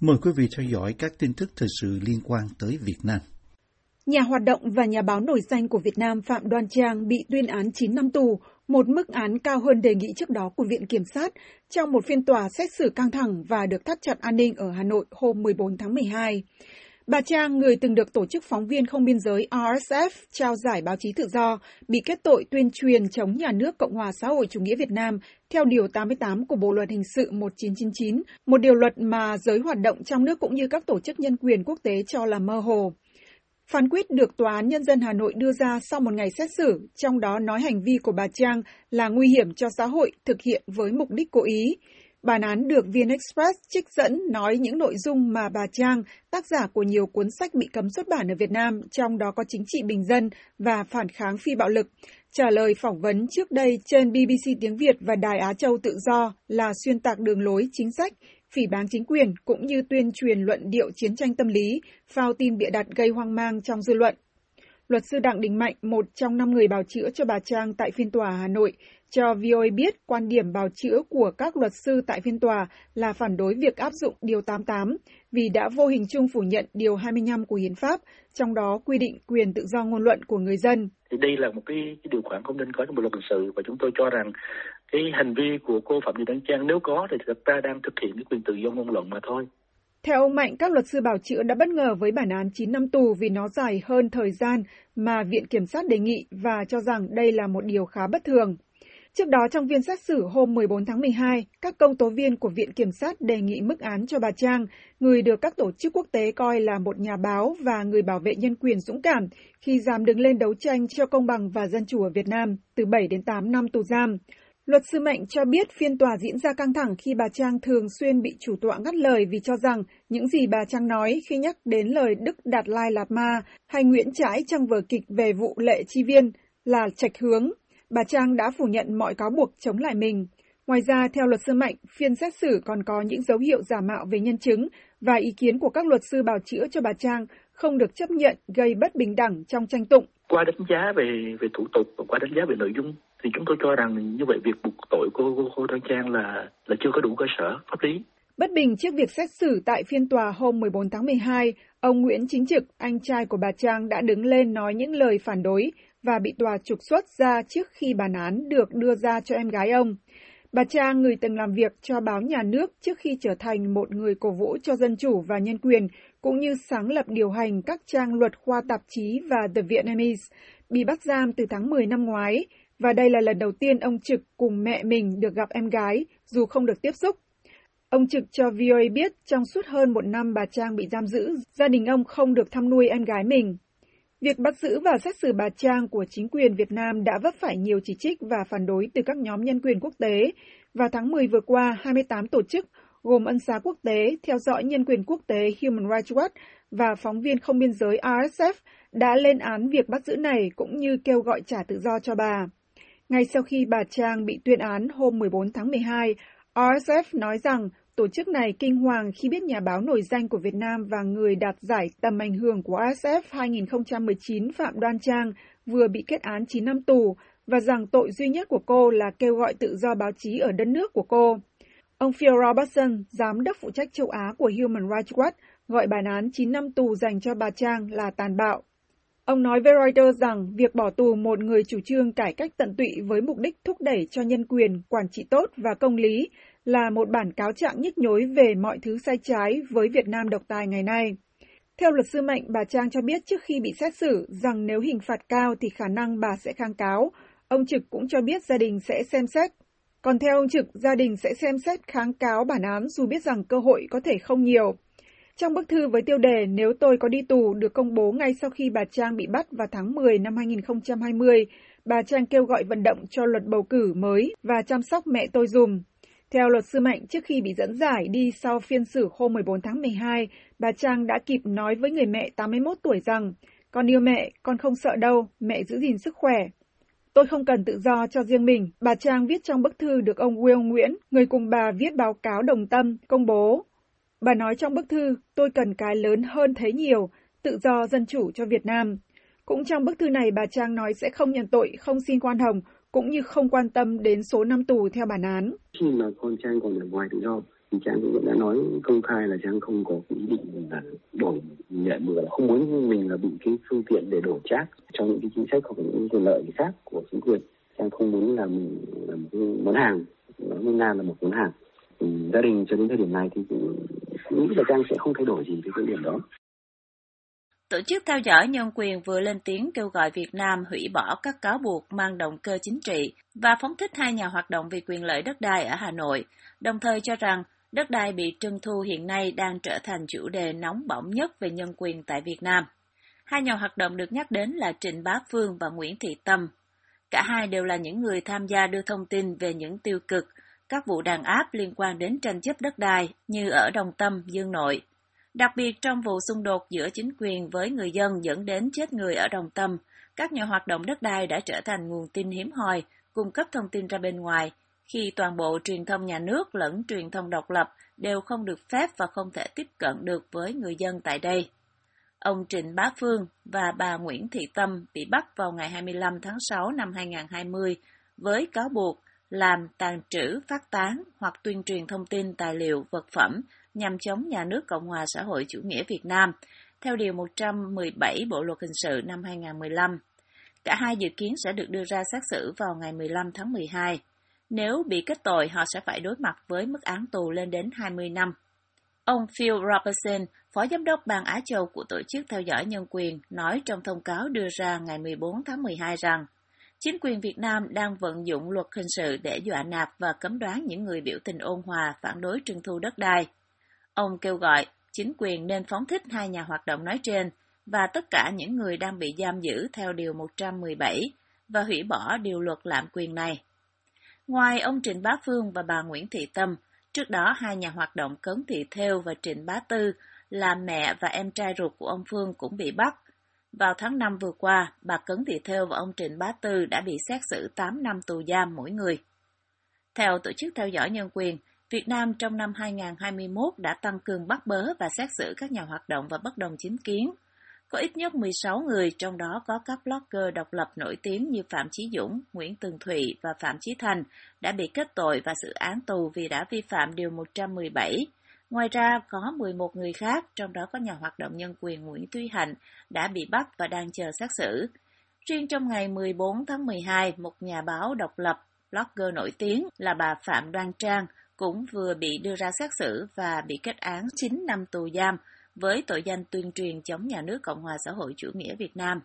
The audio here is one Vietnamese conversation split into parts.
Mời quý vị theo dõi các tin tức thời sự liên quan tới Việt Nam. Nhà hoạt động và nhà báo nổi danh của Việt Nam Phạm Đoan Trang bị tuyên án 9 năm tù, một mức án cao hơn đề nghị trước đó của Viện Kiểm sát trong một phiên tòa xét xử căng thẳng và được thắt chặt an ninh ở Hà Nội hôm 14 tháng 12. Bà Trang, người từng được Tổ chức Phóng viên Không Biên giới RSF trao giải báo chí tự do, bị kết tội tuyên truyền chống nhà nước Cộng hòa xã hội chủ nghĩa Việt Nam theo Điều 88 của Bộ Luật Hình sự 1999, một điều luật mà giới hoạt động trong nước cũng như các tổ chức nhân quyền quốc tế cho là mơ hồ. Phán quyết được Tòa án Nhân dân Hà Nội đưa ra sau một ngày xét xử, trong đó nói hành vi của bà Trang là nguy hiểm cho xã hội thực hiện với mục đích cố ý. Bản án được VnExpress trích dẫn nói những nội dung mà bà Trang, tác giả của nhiều cuốn sách bị cấm xuất bản ở Việt Nam, trong đó có chính trị bình dân và phản kháng phi bạo lực. Trả lời phỏng vấn trước đây trên BBC Tiếng Việt và Đài Á Châu Tự Do là xuyên tạc đường lối chính sách, phỉ báng chính quyền cũng như tuyên truyền luận điệu chiến tranh tâm lý, phao tin bịa đặt gây hoang mang trong dư luận. Luật sư Đặng Đình Mạnh, một trong năm người bào chữa cho bà Trang tại phiên tòa Hà Nội, cho VOA biết quan điểm bào chữa của các luật sư tại phiên tòa là phản đối việc áp dụng Điều 88 vì đã vô hình chung phủ nhận Điều 25 của Hiến pháp, trong đó quy định quyền tự do ngôn luận của người dân. Thì đây là một cái, cái điều khoản không nên có trong bộ luật hình sự và chúng tôi cho rằng cái hành vi của cô Phạm Thị Đăng Trang nếu có thì thật ra đang thực hiện cái quyền tự do ngôn luận mà thôi. Theo ông Mạnh, các luật sư bảo chữa đã bất ngờ với bản án 9 năm tù vì nó dài hơn thời gian mà Viện Kiểm sát đề nghị và cho rằng đây là một điều khá bất thường. Trước đó trong phiên xét xử hôm 14 tháng 12, các công tố viên của Viện Kiểm sát đề nghị mức án cho bà Trang, người được các tổ chức quốc tế coi là một nhà báo và người bảo vệ nhân quyền dũng cảm khi dám đứng lên đấu tranh cho công bằng và dân chủ ở Việt Nam, từ 7 đến 8 năm tù giam. Luật sư Mạnh cho biết phiên tòa diễn ra căng thẳng khi bà Trang thường xuyên bị chủ tọa ngắt lời vì cho rằng những gì bà Trang nói khi nhắc đến lời Đức Đạt Lai Lạt Ma hay Nguyễn Trãi trong vở kịch về vụ lệ chi viên là trạch hướng. Bà Trang đã phủ nhận mọi cáo buộc chống lại mình. Ngoài ra, theo luật sư Mạnh, phiên xét xử còn có những dấu hiệu giả mạo về nhân chứng và ý kiến của các luật sư bào chữa cho bà Trang không được chấp nhận gây bất bình đẳng trong tranh tụng. Qua đánh giá về về thủ tục và qua đánh giá về nội dung thì chúng tôi cho rằng như vậy việc buộc tội cô cô, cô Đoan Trang là là chưa có đủ cơ sở pháp lý. Bất bình trước việc xét xử tại phiên tòa hôm 14 tháng 12, ông Nguyễn Chính Trực, anh trai của bà Trang đã đứng lên nói những lời phản đối và bị tòa trục xuất ra trước khi bản án được đưa ra cho em gái ông. Bà Trang, người từng làm việc cho báo nhà nước trước khi trở thành một người cổ vũ cho dân chủ và nhân quyền, cũng như sáng lập điều hành các trang luật khoa tạp chí và The Vietnamese, bị bắt giam từ tháng 10 năm ngoái, và đây là lần đầu tiên ông Trực cùng mẹ mình được gặp em gái, dù không được tiếp xúc. Ông Trực cho VOA biết trong suốt hơn một năm bà Trang bị giam giữ, gia đình ông không được thăm nuôi em gái mình. Việc bắt giữ và xét xử bà Trang của chính quyền Việt Nam đã vấp phải nhiều chỉ trích và phản đối từ các nhóm nhân quyền quốc tế. Vào tháng 10 vừa qua, 28 tổ chức, gồm Ân xá quốc tế, theo dõi nhân quyền quốc tế Human Rights Watch và phóng viên không biên giới RSF đã lên án việc bắt giữ này cũng như kêu gọi trả tự do cho bà. Ngay sau khi bà Trang bị tuyên án hôm 14 tháng 12, RSF nói rằng tổ chức này kinh hoàng khi biết nhà báo nổi danh của Việt Nam và người đạt giải tầm ảnh hưởng của RSF 2019 Phạm Đoan Trang vừa bị kết án 9 năm tù và rằng tội duy nhất của cô là kêu gọi tự do báo chí ở đất nước của cô. Ông Phil Robertson, giám đốc phụ trách châu Á của Human Rights Watch, gọi bản án 9 năm tù dành cho bà Trang là tàn bạo. Ông nói với Reuters rằng việc bỏ tù một người chủ trương cải cách tận tụy với mục đích thúc đẩy cho nhân quyền, quản trị tốt và công lý là một bản cáo trạng nhức nhối về mọi thứ sai trái với Việt Nam độc tài ngày nay. Theo luật sư Mạnh, bà Trang cho biết trước khi bị xét xử rằng nếu hình phạt cao thì khả năng bà sẽ kháng cáo. Ông Trực cũng cho biết gia đình sẽ xem xét. Còn theo ông Trực, gia đình sẽ xem xét kháng cáo bản án dù biết rằng cơ hội có thể không nhiều. Trong bức thư với tiêu đề Nếu tôi có đi tù được công bố ngay sau khi bà Trang bị bắt vào tháng 10 năm 2020, bà Trang kêu gọi vận động cho luật bầu cử mới và chăm sóc mẹ tôi dùm. Theo luật sư Mạnh, trước khi bị dẫn giải đi sau phiên xử hôm 14 tháng 12, bà Trang đã kịp nói với người mẹ 81 tuổi rằng, con yêu mẹ, con không sợ đâu, mẹ giữ gìn sức khỏe. Tôi không cần tự do cho riêng mình, bà Trang viết trong bức thư được ông Will Nguyễn, người cùng bà viết báo cáo đồng tâm, công bố. Bà nói trong bức thư, tôi cần cái lớn hơn thế nhiều, tự do dân chủ cho Việt Nam. Cũng trong bức thư này, bà Trang nói sẽ không nhận tội, không xin quan hồng, cũng như không quan tâm đến số năm tù theo bản án. Khi mà con Trang còn ở ngoài tự do, thì trang cũng đã nói công khai là trang không có ý định là đổi nhẹ bừa là không muốn mình là bị cái phương tiện để đổ trác trong những cái chính sách hoặc những quyền lợi khác của chính quyền trang không muốn làm là một cái món hàng nó nga là một món hàng Ừ, gia đình cho đến thời điểm này thì cũng nghĩ là trang sẽ không thay đổi gì cái điểm đó Tổ chức theo dõi nhân quyền vừa lên tiếng kêu gọi Việt Nam hủy bỏ các cáo buộc mang động cơ chính trị và phóng thích hai nhà hoạt động vì quyền lợi đất đai ở Hà Nội, đồng thời cho rằng đất đai bị trưng thu hiện nay đang trở thành chủ đề nóng bỏng nhất về nhân quyền tại Việt Nam. Hai nhà hoạt động được nhắc đến là Trịnh Bá Phương và Nguyễn Thị Tâm. Cả hai đều là những người tham gia đưa thông tin về những tiêu cực, các vụ đàn áp liên quan đến tranh chấp đất đai như ở Đồng Tâm, Dương Nội. Đặc biệt trong vụ xung đột giữa chính quyền với người dân dẫn đến chết người ở Đồng Tâm, các nhà hoạt động đất đai đã trở thành nguồn tin hiếm hoi, cung cấp thông tin ra bên ngoài, khi toàn bộ truyền thông nhà nước lẫn truyền thông độc lập đều không được phép và không thể tiếp cận được với người dân tại đây. Ông Trịnh Bá Phương và bà Nguyễn Thị Tâm bị bắt vào ngày 25 tháng 6 năm 2020 với cáo buộc làm tàn trữ, phát tán hoặc tuyên truyền thông tin tài liệu, vật phẩm nhằm chống nhà nước Cộng hòa xã hội chủ nghĩa Việt Nam, theo Điều 117 Bộ Luật Hình sự năm 2015. Cả hai dự kiến sẽ được đưa ra xét xử vào ngày 15 tháng 12. Nếu bị kết tội, họ sẽ phải đối mặt với mức án tù lên đến 20 năm. Ông Phil Robertson, Phó Giám đốc Ban Á Châu của Tổ chức Theo dõi Nhân quyền, nói trong thông cáo đưa ra ngày 14 tháng 12 rằng chính quyền Việt Nam đang vận dụng luật hình sự để dọa nạt và cấm đoán những người biểu tình ôn hòa phản đối trưng thu đất đai. Ông kêu gọi chính quyền nên phóng thích hai nhà hoạt động nói trên và tất cả những người đang bị giam giữ theo Điều 117 và hủy bỏ điều luật lạm quyền này. Ngoài ông Trịnh Bá Phương và bà Nguyễn Thị Tâm, trước đó hai nhà hoạt động Cấn Thị Thêu và Trịnh Bá Tư là mẹ và em trai ruột của ông Phương cũng bị bắt. Vào tháng 5 vừa qua, bà Cấn Thị Thêu và ông Trịnh Bá Tư đã bị xét xử 8 năm tù giam mỗi người. Theo Tổ chức Theo dõi Nhân quyền, Việt Nam trong năm 2021 đã tăng cường bắt bớ và xét xử các nhà hoạt động và bất đồng chính kiến. Có ít nhất 16 người, trong đó có các blogger độc lập nổi tiếng như Phạm Chí Dũng, Nguyễn Tường Thụy và Phạm Chí Thành đã bị kết tội và xử án tù vì đã vi phạm Điều 117. Ngoài ra, có 11 người khác, trong đó có nhà hoạt động nhân quyền Nguyễn Tuy Hạnh, đã bị bắt và đang chờ xét xử. Riêng trong ngày 14 tháng 12, một nhà báo độc lập, blogger nổi tiếng là bà Phạm Đoan Trang cũng vừa bị đưa ra xét xử và bị kết án 9 năm tù giam với tội danh tuyên truyền chống nhà nước Cộng hòa xã hội chủ nghĩa Việt Nam.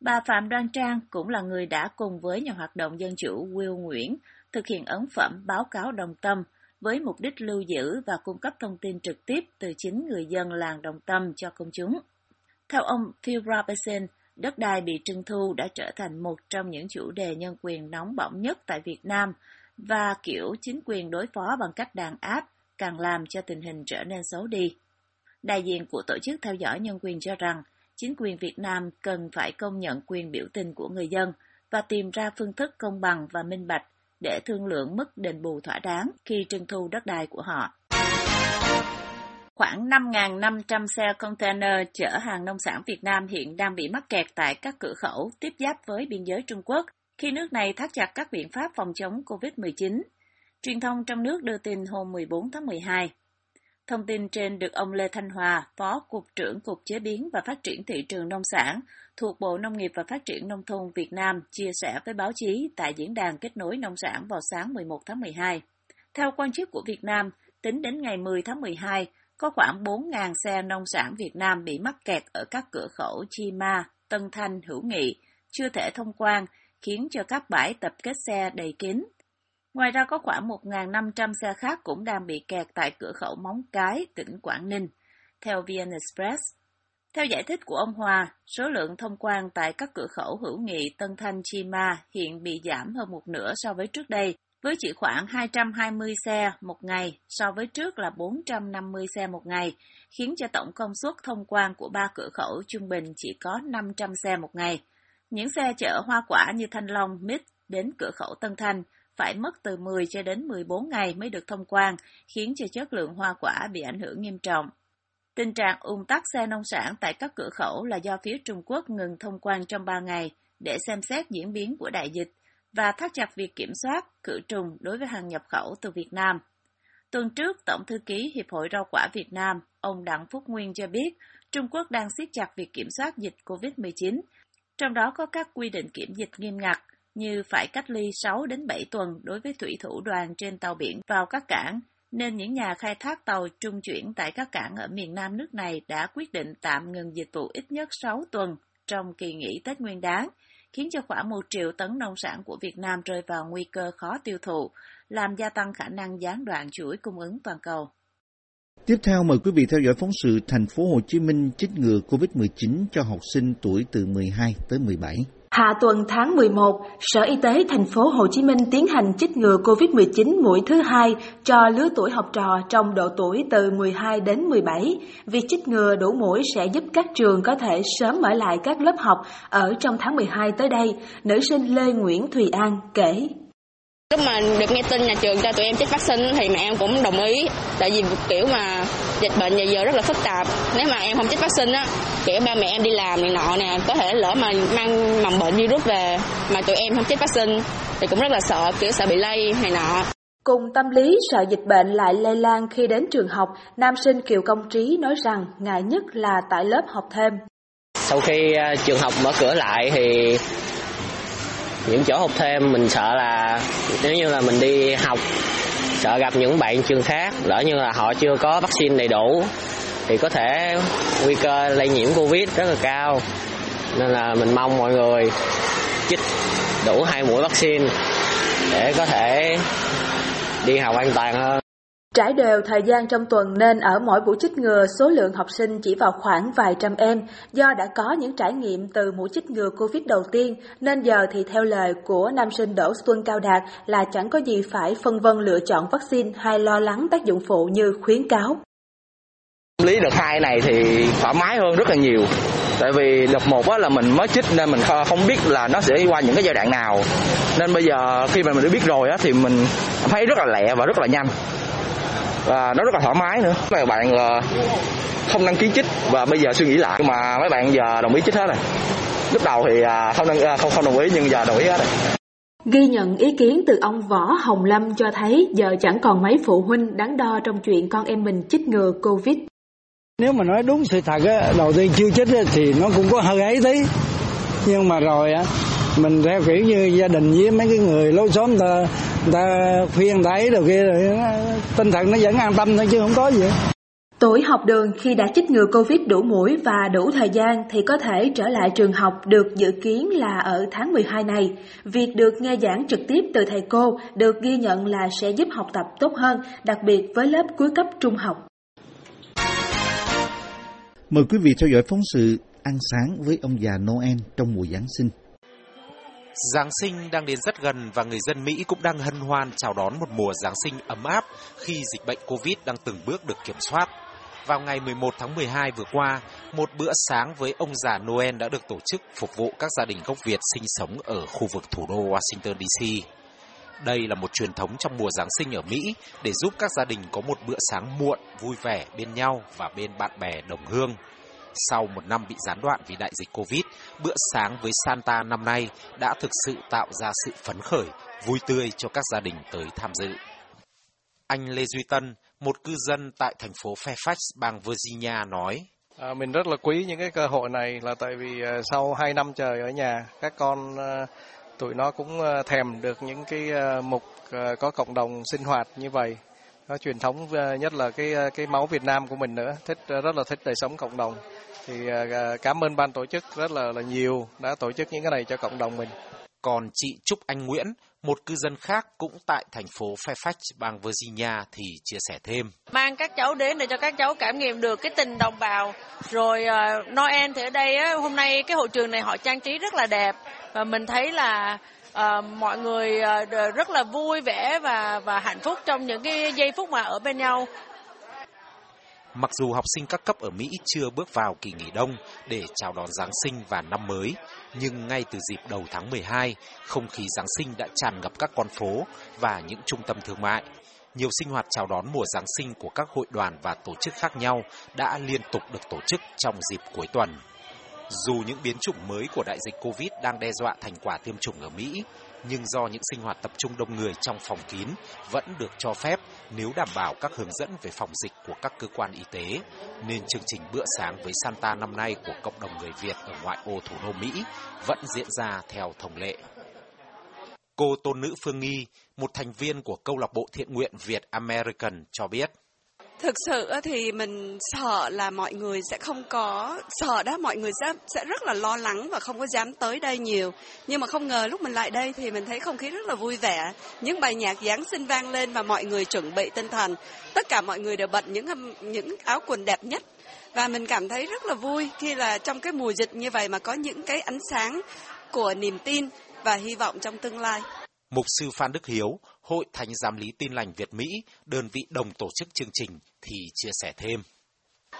Bà Phạm Đoan Trang cũng là người đã cùng với nhà hoạt động dân chủ Will Nguyễn thực hiện ấn phẩm báo cáo đồng tâm với mục đích lưu giữ và cung cấp thông tin trực tiếp từ chính người dân làng đồng tâm cho công chúng. Theo ông Phil Robertson, đất đai bị trưng thu đã trở thành một trong những chủ đề nhân quyền nóng bỏng nhất tại Việt Nam và kiểu chính quyền đối phó bằng cách đàn áp càng làm cho tình hình trở nên xấu đi. Đại diện của Tổ chức Theo dõi Nhân quyền cho rằng, chính quyền Việt Nam cần phải công nhận quyền biểu tình của người dân và tìm ra phương thức công bằng và minh bạch để thương lượng mức đền bù thỏa đáng khi trưng thu đất đai của họ. Khoảng 5.500 xe container chở hàng nông sản Việt Nam hiện đang bị mắc kẹt tại các cửa khẩu tiếp giáp với biên giới Trung Quốc khi nước này thắt chặt các biện pháp phòng chống COVID-19. Truyền thông trong nước đưa tin hôm 14 tháng 12. Thông tin trên được ông Lê Thanh Hòa, Phó Cục trưởng Cục Chế biến và Phát triển Thị trường Nông sản thuộc Bộ Nông nghiệp và Phát triển Nông thôn Việt Nam chia sẻ với báo chí tại Diễn đàn Kết nối Nông sản vào sáng 11 tháng 12. Theo quan chức của Việt Nam, tính đến ngày 10 tháng 12, có khoảng 4.000 xe nông sản Việt Nam bị mắc kẹt ở các cửa khẩu Chi Ma, Tân Thanh, Hữu Nghị, chưa thể thông quan khiến cho các bãi tập kết xe đầy kín. Ngoài ra có khoảng 1.500 xe khác cũng đang bị kẹt tại cửa khẩu Móng Cái, tỉnh Quảng Ninh, theo VN Express. Theo giải thích của ông Hòa, số lượng thông quan tại các cửa khẩu hữu nghị Tân Thanh Chi Ma hiện bị giảm hơn một nửa so với trước đây, với chỉ khoảng 220 xe một ngày so với trước là 450 xe một ngày, khiến cho tổng công suất thông quan của ba cửa khẩu trung bình chỉ có 500 xe một ngày. Những xe chở hoa quả như Thanh Long, Mít đến cửa khẩu Tân Thanh phải mất từ 10 cho đến 14 ngày mới được thông quan, khiến cho chất lượng hoa quả bị ảnh hưởng nghiêm trọng. Tình trạng ùn tắc xe nông sản tại các cửa khẩu là do phía Trung Quốc ngừng thông quan trong 3 ngày để xem xét diễn biến của đại dịch và thắt chặt việc kiểm soát, khử trùng đối với hàng nhập khẩu từ Việt Nam. Tuần trước, Tổng thư ký Hiệp hội Rau quả Việt Nam, ông Đặng Phúc Nguyên cho biết, Trung Quốc đang siết chặt việc kiểm soát dịch COVID-19, trong đó có các quy định kiểm dịch nghiêm ngặt như phải cách ly 6 đến 7 tuần đối với thủy thủ đoàn trên tàu biển vào các cảng, nên những nhà khai thác tàu trung chuyển tại các cảng ở miền Nam nước này đã quyết định tạm ngừng dịch vụ ít nhất 6 tuần trong kỳ nghỉ Tết Nguyên đán, khiến cho khoảng 1 triệu tấn nông sản của Việt Nam rơi vào nguy cơ khó tiêu thụ, làm gia tăng khả năng gián đoạn chuỗi cung ứng toàn cầu. Tiếp theo mời quý vị theo dõi phóng sự thành phố Hồ Chí Minh chích ngừa COVID-19 cho học sinh tuổi từ 12 tới 17. Hạ tuần tháng 11, Sở Y tế thành phố Hồ Chí Minh tiến hành chích ngừa COVID-19 mũi thứ hai cho lứa tuổi học trò trong độ tuổi từ 12 đến 17. Việc chích ngừa đủ mũi sẽ giúp các trường có thể sớm mở lại các lớp học ở trong tháng 12 tới đây, nữ sinh Lê Nguyễn Thùy An kể. Lúc mà được nghe tin nhà trường cho tụi em chích vaccine thì mẹ em cũng đồng ý Tại vì kiểu mà dịch bệnh giờ giờ rất là phức tạp Nếu mà em không chích vaccine á Kiểu ba mẹ em đi làm này nọ nè Có thể lỡ mà mang mầm bệnh virus về Mà tụi em không chích vaccine Thì cũng rất là sợ kiểu sợ bị lây này nọ Cùng tâm lý sợ dịch bệnh lại lây lan khi đến trường học, nam sinh Kiều Công Trí nói rằng ngại nhất là tại lớp học thêm. Sau khi uh, trường học mở cửa lại thì những chỗ học thêm mình sợ là nếu như là mình đi học sợ gặp những bạn trường khác, lỡ như là họ chưa có vaccine đầy đủ, thì có thể nguy cơ lây nhiễm covid rất là cao. Nên là mình mong mọi người chích đủ hai mũi vaccine để có thể đi học an toàn hơn. Trải đều thời gian trong tuần nên ở mỗi buổi chích ngừa, số lượng học sinh chỉ vào khoảng vài trăm em. Do đã có những trải nghiệm từ mũi chích ngừa Covid đầu tiên, nên giờ thì theo lời của nam sinh Đỗ Xuân Cao Đạt là chẳng có gì phải phân vân lựa chọn vaccine hay lo lắng tác dụng phụ như khuyến cáo. Lý đợt hai này thì thoải mái hơn rất là nhiều. Tại vì đợt một là mình mới chích nên mình không biết là nó sẽ qua những cái giai đoạn nào. Nên bây giờ khi mà mình đã biết rồi á thì mình thấy rất là lẹ và rất là nhanh và nó rất là thoải mái nữa mấy bạn uh, không đăng ký chích và bây giờ suy nghĩ lại mà mấy bạn giờ đồng ý chích hết rồi lúc đầu thì uh, không đăng uh, không không đồng ý nhưng giờ đồng ý hết rồi Ghi nhận ý kiến từ ông Võ Hồng Lâm cho thấy giờ chẳng còn mấy phụ huynh đắn đo trong chuyện con em mình chích ngừa Covid. Nếu mà nói đúng sự thật á, đầu tiên chưa chích á, thì nó cũng có hơi ấy tí. Nhưng mà rồi á, mình theo kiểu như gia đình với mấy cái người lối xóm ta ta khuyên thấy rồi kia rồi tinh thần nó vẫn an tâm thôi chứ không có gì Tuổi học đường khi đã chích ngừa Covid đủ mũi và đủ thời gian thì có thể trở lại trường học được dự kiến là ở tháng 12 này. Việc được nghe giảng trực tiếp từ thầy cô được ghi nhận là sẽ giúp học tập tốt hơn, đặc biệt với lớp cuối cấp trung học. Mời quý vị theo dõi phóng sự Ăn sáng với ông già Noel trong mùa Giáng sinh. Giáng sinh đang đến rất gần và người dân Mỹ cũng đang hân hoan chào đón một mùa Giáng sinh ấm áp khi dịch bệnh Covid đang từng bước được kiểm soát. Vào ngày 11 tháng 12 vừa qua, một bữa sáng với ông già Noel đã được tổ chức phục vụ các gia đình gốc Việt sinh sống ở khu vực thủ đô Washington DC. Đây là một truyền thống trong mùa Giáng sinh ở Mỹ để giúp các gia đình có một bữa sáng muộn, vui vẻ bên nhau và bên bạn bè đồng hương. Sau một năm bị gián đoạn vì đại dịch Covid, bữa sáng với Santa năm nay đã thực sự tạo ra sự phấn khởi, vui tươi cho các gia đình tới tham dự. Anh Lê Duy Tân, một cư dân tại thành phố Fairfax, bang Virginia nói. À, mình rất là quý những cái cơ hội này là tại vì uh, sau 2 năm trời ở nhà, các con uh, tụi nó cũng uh, thèm được những cái uh, mục uh, có cộng đồng sinh hoạt như vậy có truyền thống nhất là cái cái máu Việt Nam của mình nữa thích rất là thích đời sống cộng đồng thì à, cảm ơn ban tổ chức rất là là nhiều đã tổ chức những cái này cho cộng đồng mình. Còn chị Trúc Anh Nguyễn, một cư dân khác cũng tại thành phố Fairfax, bang Virginia thì chia sẻ thêm. Mang các cháu đến để cho các cháu cảm nghiệm được cái tình đồng bào. Rồi uh, Noel thì ở đây á, hôm nay cái hội trường này họ trang trí rất là đẹp và mình thấy là uh, mọi người uh, rất là vui vẻ và và hạnh phúc trong những cái giây phút mà ở bên nhau. Mặc dù học sinh các cấp ở Mỹ chưa bước vào kỳ nghỉ đông để chào đón Giáng sinh và năm mới, nhưng ngay từ dịp đầu tháng 12, không khí Giáng sinh đã tràn ngập các con phố và những trung tâm thương mại. Nhiều sinh hoạt chào đón mùa Giáng sinh của các hội đoàn và tổ chức khác nhau đã liên tục được tổ chức trong dịp cuối tuần. Dù những biến chủng mới của đại dịch Covid đang đe dọa thành quả tiêm chủng ở Mỹ, nhưng do những sinh hoạt tập trung đông người trong phòng kín vẫn được cho phép nếu đảm bảo các hướng dẫn về phòng dịch của các cơ quan y tế, nên chương trình bữa sáng với Santa năm nay của cộng đồng người Việt ở ngoại ô thủ đô Mỹ vẫn diễn ra theo thông lệ. Cô tôn nữ Phương Nghi, một thành viên của câu lạc bộ thiện nguyện Việt American cho biết. Thực sự thì mình sợ là mọi người sẽ không có sợ đó mọi người sẽ sẽ rất là lo lắng và không có dám tới đây nhiều. Nhưng mà không ngờ lúc mình lại đây thì mình thấy không khí rất là vui vẻ. Những bài nhạc Giáng sinh vang lên và mọi người chuẩn bị tinh thần. Tất cả mọi người đều bận những những áo quần đẹp nhất và mình cảm thấy rất là vui khi là trong cái mùa dịch như vậy mà có những cái ánh sáng của niềm tin và hy vọng trong tương lai. Mục sư Phan Đức Hiếu, Hội Thánh Giám lý Tin lành Việt Mỹ, đơn vị đồng tổ chức chương trình thì chia sẻ thêm.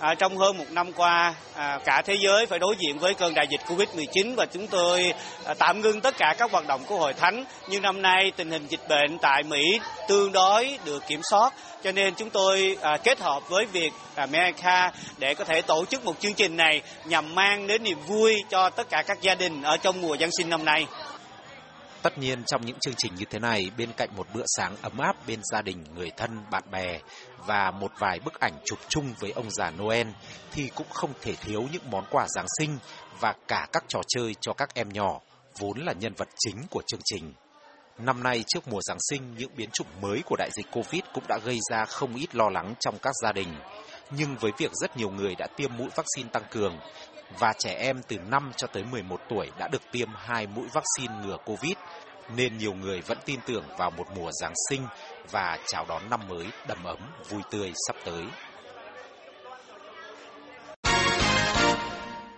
À, trong hơn một năm qua, à, cả thế giới phải đối diện với cơn đại dịch Covid-19 và chúng tôi à, tạm ngưng tất cả các hoạt động của Hội Thánh. Nhưng năm nay tình hình dịch bệnh tại Mỹ tương đối được kiểm soát, cho nên chúng tôi à, kết hợp với việc America để có thể tổ chức một chương trình này nhằm mang đến niềm vui cho tất cả các gia đình ở trong mùa Giáng sinh năm nay. Tất nhiên trong những chương trình như thế này, bên cạnh một bữa sáng ấm áp bên gia đình, người thân, bạn bè và một vài bức ảnh chụp chung với ông già Noel thì cũng không thể thiếu những món quà Giáng sinh và cả các trò chơi cho các em nhỏ, vốn là nhân vật chính của chương trình. Năm nay trước mùa Giáng sinh, những biến chủng mới của đại dịch Covid cũng đã gây ra không ít lo lắng trong các gia đình. Nhưng với việc rất nhiều người đã tiêm mũi vaccine tăng cường và trẻ em từ 5 cho tới 11 tuổi đã được tiêm hai mũi vaccine ngừa Covid, nên nhiều người vẫn tin tưởng vào một mùa Giáng sinh và chào đón năm mới đầm ấm, vui tươi sắp tới.